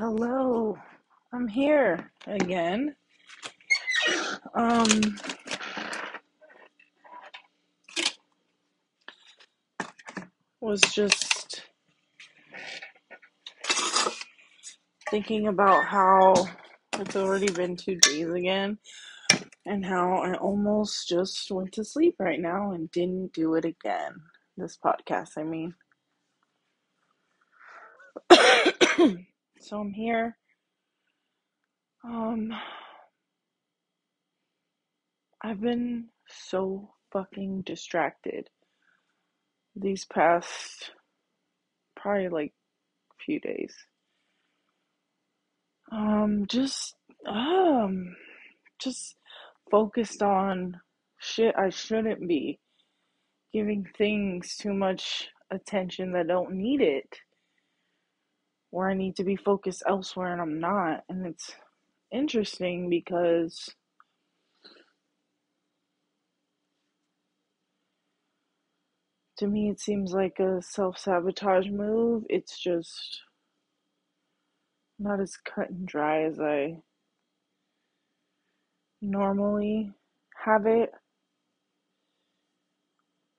Hello, I'm here again. Um, was just thinking about how it's already been two days again, and how I almost just went to sleep right now and didn't do it again. This podcast, I mean. so I'm here. Um, I've been so fucking distracted these past probably like few days. Um, just um, just focused on shit I shouldn't be giving things too much attention that don't need it, where I need to be focused elsewhere and I'm not, and it's interesting because to me it seems like a self-sabotage move. It's just not as cut and dry as I normally have it.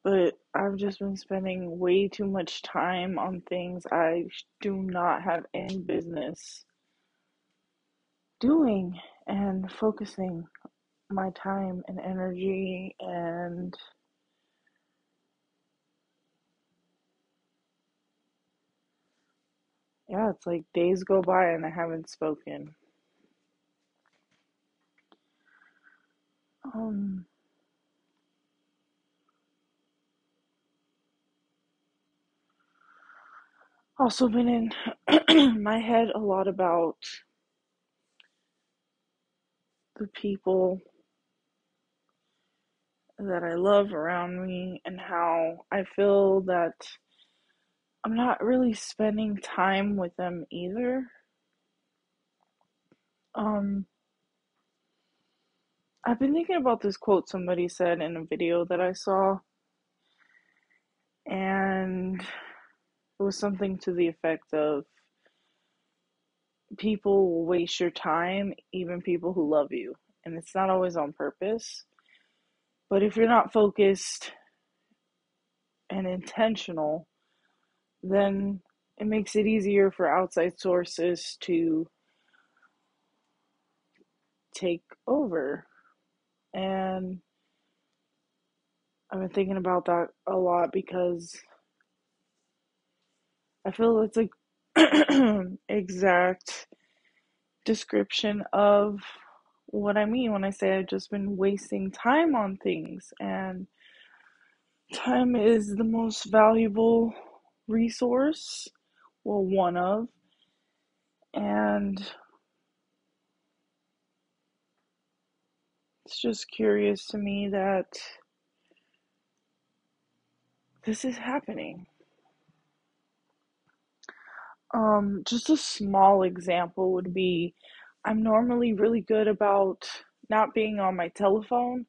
But I've just been spending way too much time on things I do not have any business doing and focusing my time and energy and yeah, it's like days go by and I haven't spoken. Um also been in my head a lot about the people that I love around me and how I feel that I'm not really spending time with them either. Um, I've been thinking about this quote somebody said in a video that I saw, and it was something to the effect of people will waste your time, even people who love you, and it's not always on purpose. But if you're not focused and intentional, then it makes it easier for outside sources to take over. And I've been thinking about that a lot because I feel it's like exact description of what I mean when I say I've just been wasting time on things and time is the most valuable resource, well, one of, and it's just curious to me that this is happening. Um, just a small example would be I'm normally really good about not being on my telephone.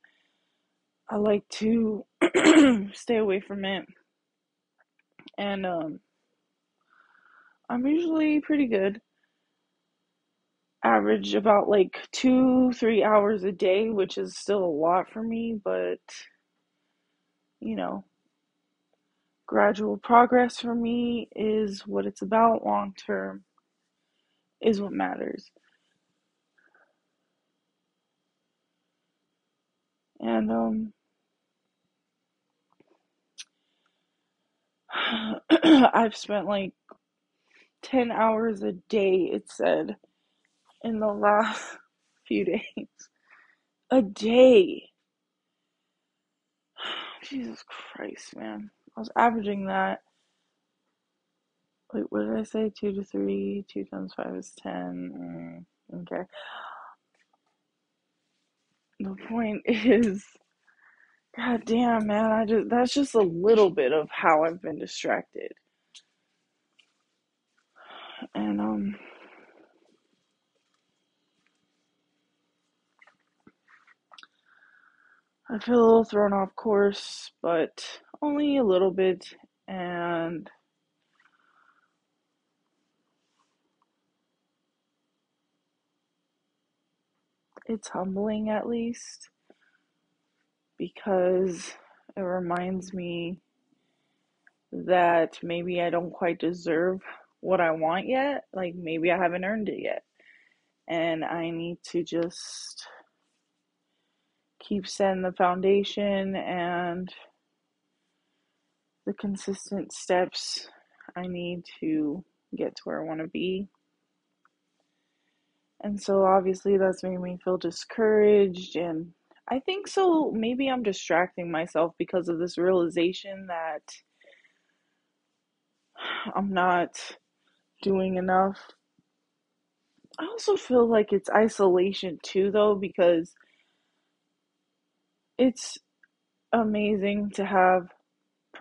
I like to stay away from it. And um, I'm usually pretty good. Average about like two, three hours a day, which is still a lot for me, but you know, gradual progress for me is what it's about long term, is what matters. And um I've spent like 10 hours a day, it said, in the last few days. A day. Jesus Christ, man. I was averaging that. Wait, what did I say? Two to three. Two times five is ten. Mm, okay. The point is, god damn, man. I just that's just a little bit of how I've been distracted. And um. I feel a little thrown off course, but only a little bit. And it's humbling at least because it reminds me that maybe I don't quite deserve what I want yet. Like maybe I haven't earned it yet. And I need to just keep setting the foundation and the consistent steps I need to get to where I want to be. And so obviously that's made me feel discouraged and I think so maybe I'm distracting myself because of this realization that I'm not doing enough. I also feel like it's isolation too though because it's amazing to have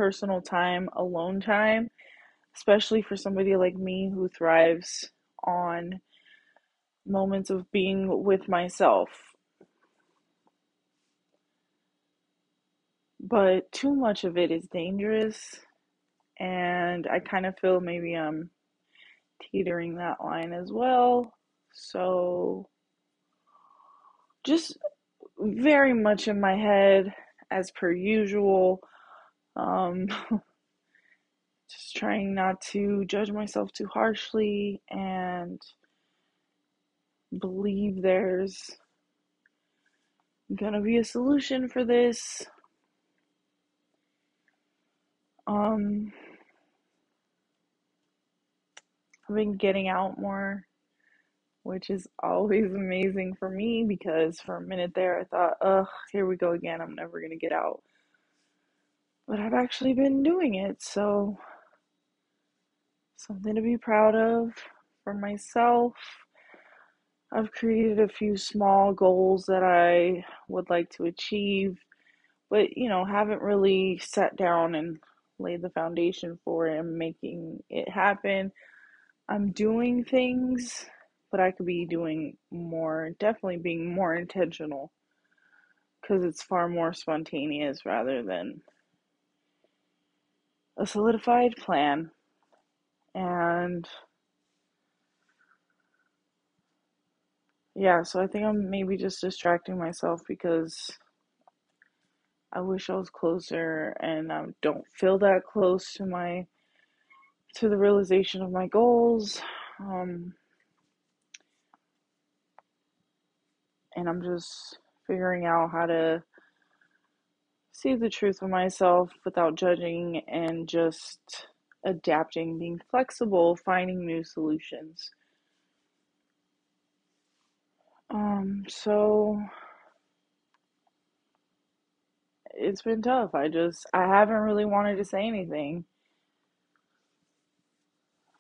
personal time, alone time, especially for somebody like me who thrives on moments of being with myself. But too much of it is dangerous, and I kind of feel maybe I'm teetering that line as well. So, just very much in my head as per usual. Um, just trying not to judge myself too harshly and believe there's gonna be a solution for this. Um, I've been getting out more, which is always amazing for me because for a minute there I thought, ugh, here we go again, I'm never gonna get out. But I've actually been doing it, so something to be proud of for myself. I've created a few small goals that I would like to achieve, but you know, haven't really sat down and laid the foundation for it and making it happen. I'm doing things, but I could be doing more, definitely being more intentional because it's far more spontaneous rather than a solidified plan. And yeah, so I think I'm maybe just distracting myself because I wish I was closer and I don't feel that close to my to the realization of my goals. Um, and I'm just figuring out how to see the truth of myself without judging and just adapting, being flexible, finding new solutions. Um, so it's been tough. I just I haven't really wanted to say anything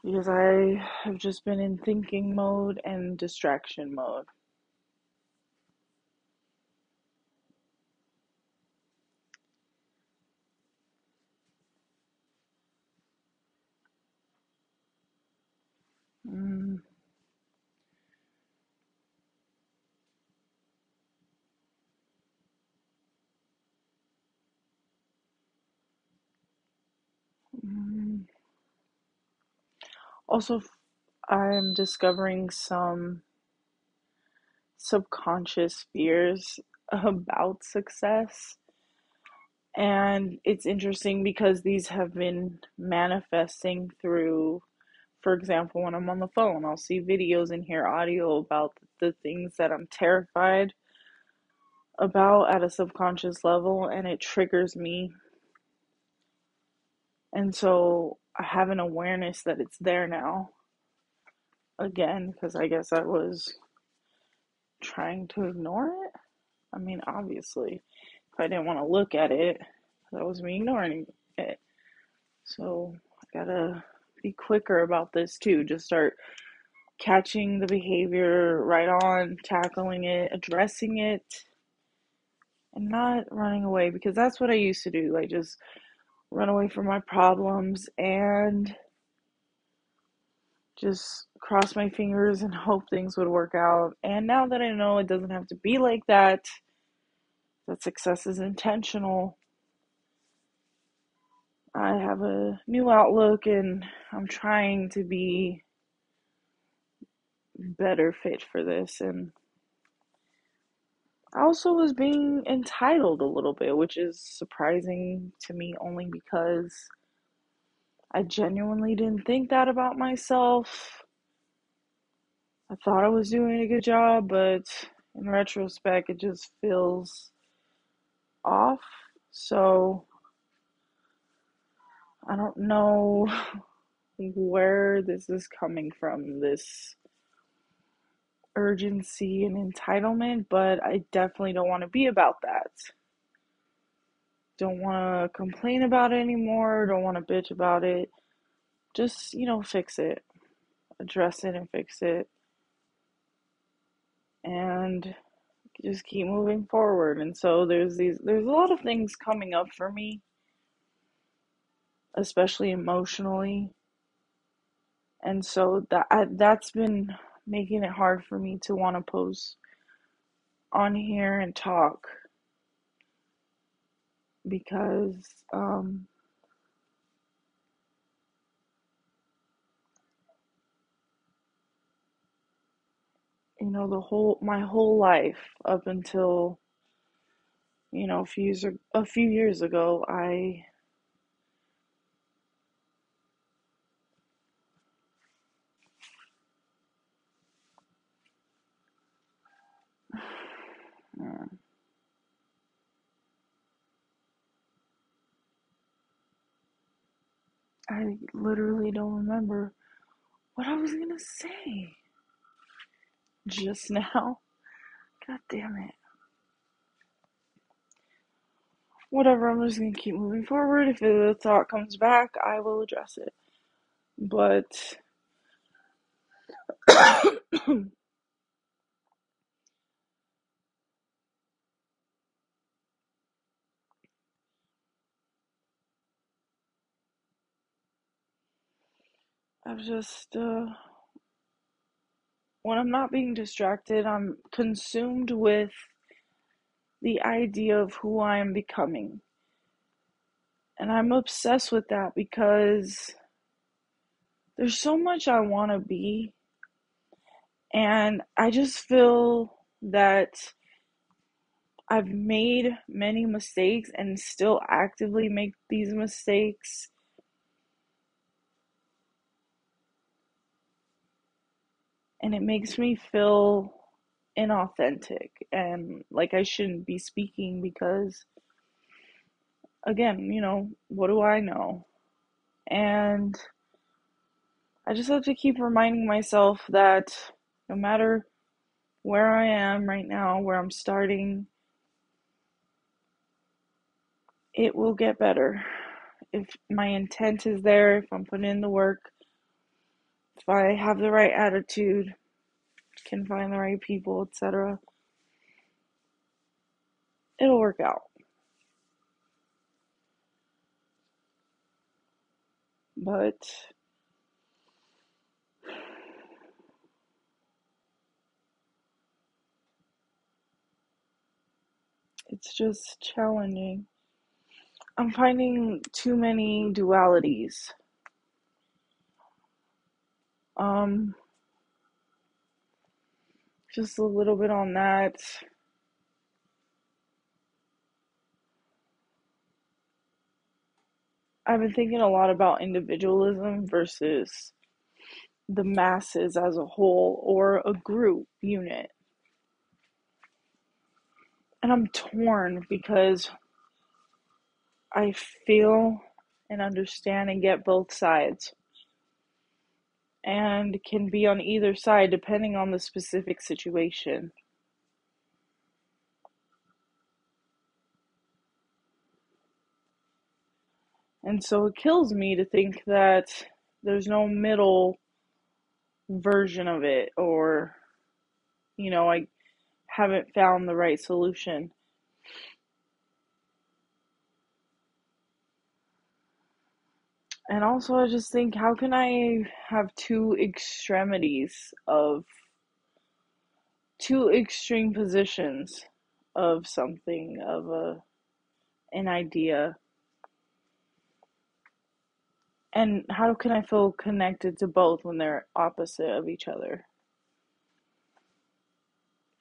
because I have just been in thinking mode and distraction mode. Also, I'm discovering some subconscious fears about success. And it's interesting because these have been manifesting through, for example, when I'm on the phone, I'll see videos and hear audio about the things that I'm terrified about at a subconscious level, and it triggers me. And so I have an awareness that it's there now. Again, because I guess I was trying to ignore it. I mean, obviously, if I didn't want to look at it, that was me ignoring it. So I gotta be quicker about this too. Just start catching the behavior right on, tackling it, addressing it, and not running away because that's what I used to do. I just run away from my problems and just cross my fingers and hope things would work out. And now that I know it doesn't have to be like that, that success is intentional, I have a new outlook and I'm trying to be better fit for this and also was being entitled a little bit, which is surprising to me only because I genuinely didn't think that about myself. I thought I was doing a good job, but in retrospect, it just feels off. So I don't know where this is coming from, this urgency and entitlement, but I definitely don't want to be about that. Don't want to complain about it anymore, don't want to bitch about it. Just, you know, fix it, address it, and fix it. And just keep moving forward. And so there's these there's a lot of things coming up for me, especially emotionally. And so that I, that's been making it hard for me to want to post on here and talk. Because um you know the whole my whole life up until you know a few years a few years ago I I literally don't remember what I was gonna say just now. God damn it. Whatever, I'm just gonna keep moving forward. If the thought comes back, I will address it. But I've just, uh, when I'm not being distracted, I'm consumed with the idea of who I am becoming. And I'm obsessed with that because there's so much I want to be. And I just feel that I've made many mistakes and still actively make these mistakes. And it makes me feel inauthentic and like I shouldn't be speaking because, again, you know, what do I know? And I just have to keep reminding myself that no matter where I am right now, where I'm starting, it will get better. If my intent is there, if I'm putting in the work, if I have the right attitude, can find the right people, etc., it'll work out. But it's just challenging. I'm finding too many dualities. Um, just a little bit on that. I've been thinking a lot about individualism versus the masses as a whole or a group unit. And I'm torn because I feel and understand and get both sides and can be on either side depending on the specific situation. And so it kills me to think that there's no middle version of it or you know, I haven't found the right solution. And also, I just think, how can I have two extremities of two extreme positions of something, of a an idea? And how can I feel connected to both when they're opposite of each other?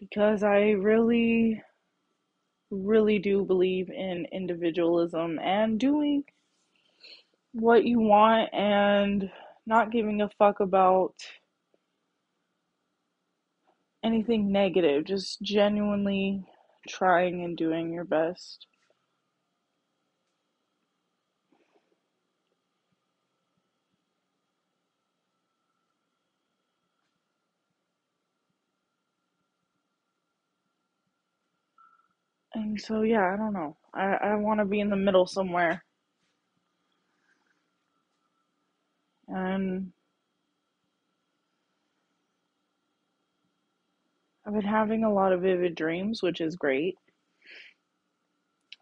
Because I really really do believe in individualism and doing what you want and not giving a fuck about anything negative, just genuinely trying and doing your best. And so, yeah, I don't know. I, I want to be in the middle somewhere. And I've been having a lot of vivid dreams, which is great.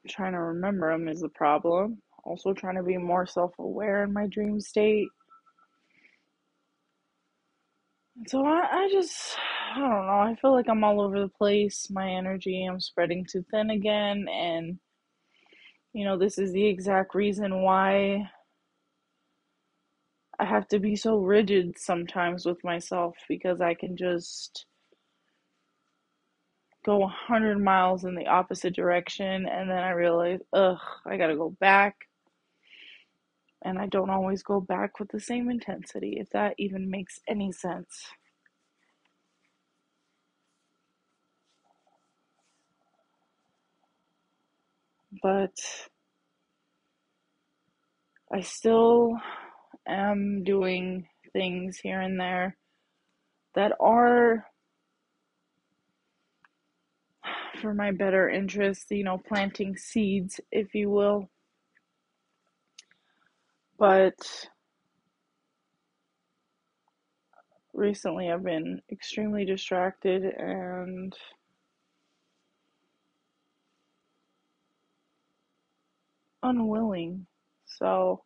Trying to remember them is the problem. Also, trying to be more self aware in my dream state. So, I, I just, I don't know. I feel like I'm all over the place. My energy, I'm spreading too thin again. And, you know, this is the exact reason why I have to be so rigid sometimes with myself because I can just go 100 miles in the opposite direction and then I realize, ugh, I gotta go back. And I don't always go back with the same intensity, if that even makes any sense. But I still am doing things here and there that are for my better interest, you know, planting seeds, if you will. But recently I've been extremely distracted and unwilling. So,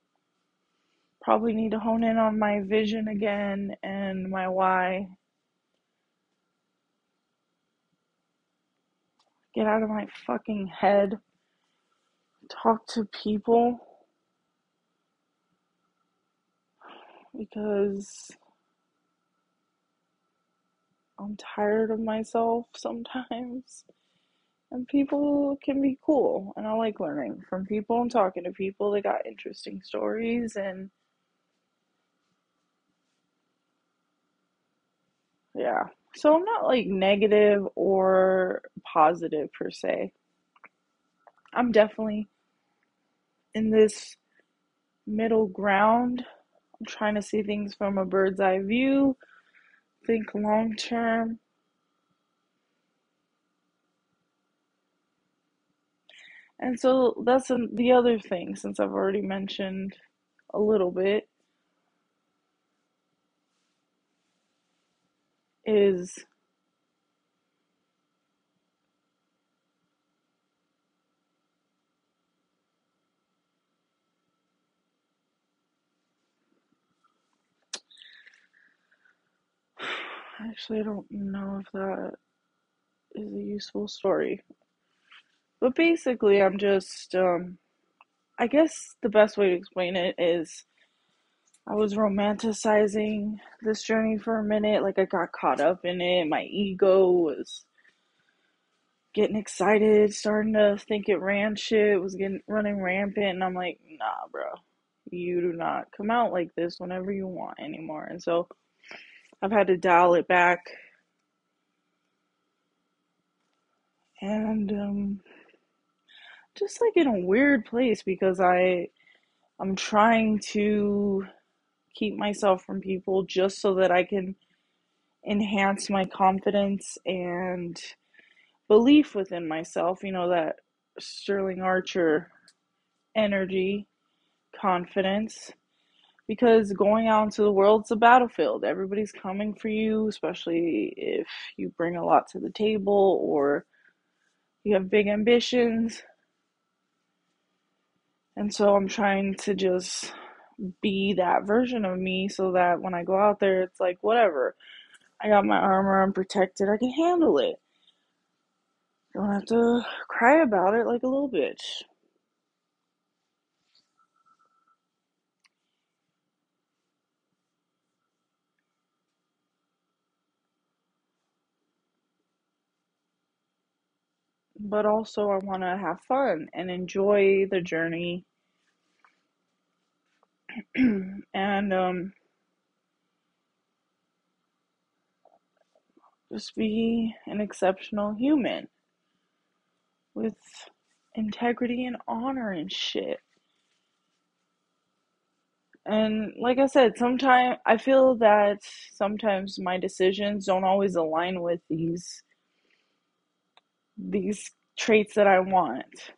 probably need to hone in on my vision again and my why get out of my fucking head, talk to people because I'm tired of myself sometimes. And people can be cool, and I like learning from people and talking to people. They got interesting stories, and yeah. So I'm not like negative or positive per se. I'm definitely in this middle ground. I'm trying to see things from a bird's eye view, think long term. And so that's the other thing, since I've already mentioned a little bit, is actually I don't know if that is a useful story. But basically I'm just um I guess the best way to explain it is I was romanticizing this journey for a minute. Like, I got caught up in it. My ego was getting excited, starting to think it ran shit, was getting running rampant. And I'm like, nah, bro, you do not come out like this whenever you want anymore. And so I've had to dial it back. And, um, just like in a weird place because I, I'm trying to keep myself from people just so that I can enhance my confidence and belief within myself. You know, that Sterling Archer energy, confidence. Because going out into the world's a battlefield. Everybody's coming for you, especially if you bring a lot to the table or you have big ambitions. And so I'm trying to just be that version of me so that when I go out there, it's like, whatever. I got my armor, I'm protected, I can handle it. Don't have to cry about it like a little bitch. but also I want to have fun and enjoy the journey and um, just be an exceptional human with integrity and honor and shit. And like I said, sometimes I feel that sometimes my decisions don't always align with these these traits that I want.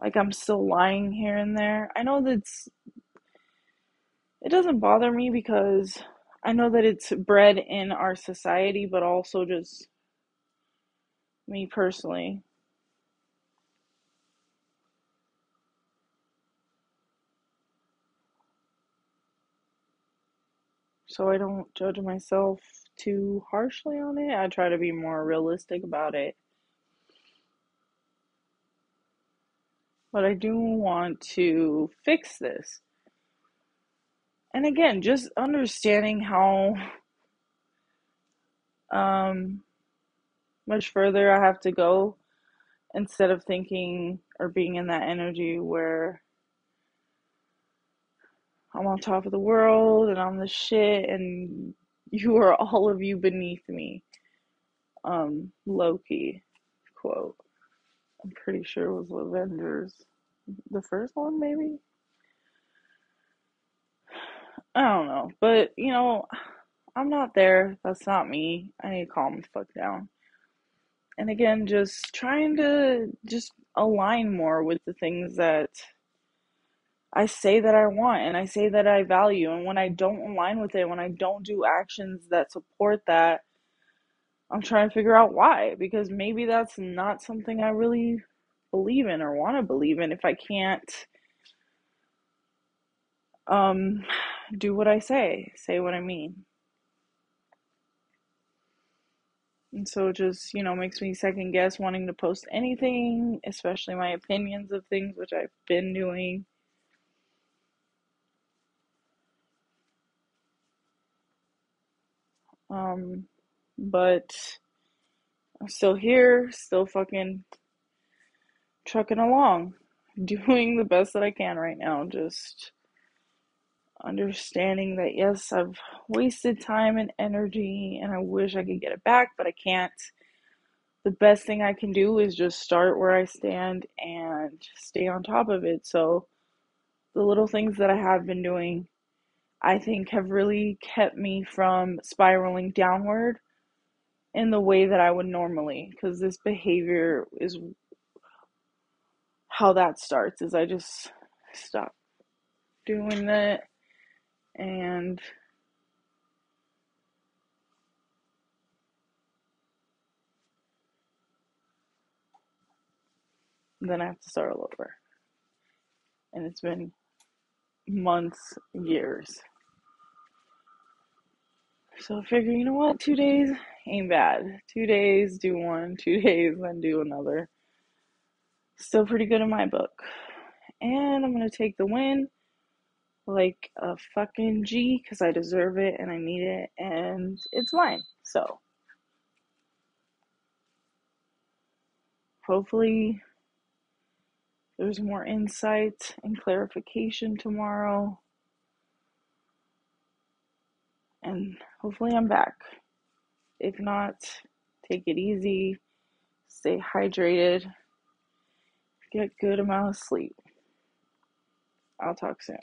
Like I'm still lying here and there. I know that's it doesn't bother me because I know that it's bred in our society, but also just me personally. So I don't judge myself too harshly on it. I try to be more realistic about it. But I do want to fix this. And again, just understanding how um, much further I have to go instead of thinking or being in that energy where I'm on top of the world and I'm the shit and you are all of you beneath me. Um, Loki quote. I'm pretty sure it was Avengers. The first one, maybe? I don't know. But, you know, I'm not there. That's not me. I need to calm the fuck down. And again, just trying to just align more with the things that I say that I want and I say that I value. And when I don't align with it, when I don't do actions that support that, I'm trying to figure out why. Because maybe that's not something I really believe in or want to believe in if I can't um, do what I say, say what I mean. And so it just, you know, makes me second guess wanting to post anything, especially my opinions of things, which I've been doing. Um, but I'm still here, still fucking trucking along, doing the best that I can right now. Just understanding that yes, I've wasted time and energy and I wish I could get it back, but I can't. The best thing I can do is just start where I stand and stay on top of it. So, the little things that I have been doing, I think, have really kept me from spiraling downward in the way that I would normally. Because this behavior is how that starts, is I just stop doing that and then I have to start all over. And it's been months, years. So I figure, you know what, two days ain't bad. Two days, do one, two days, then do another. Still pretty good in my book. And I'm gonna take the win like a fucking G because I deserve it and I need it and it's mine. So hopefully there's more insight and clarification tomorrow. And hopefully I'm back. If not, take it easy, stay hydrated, get good amount of sleep. I'll talk soon.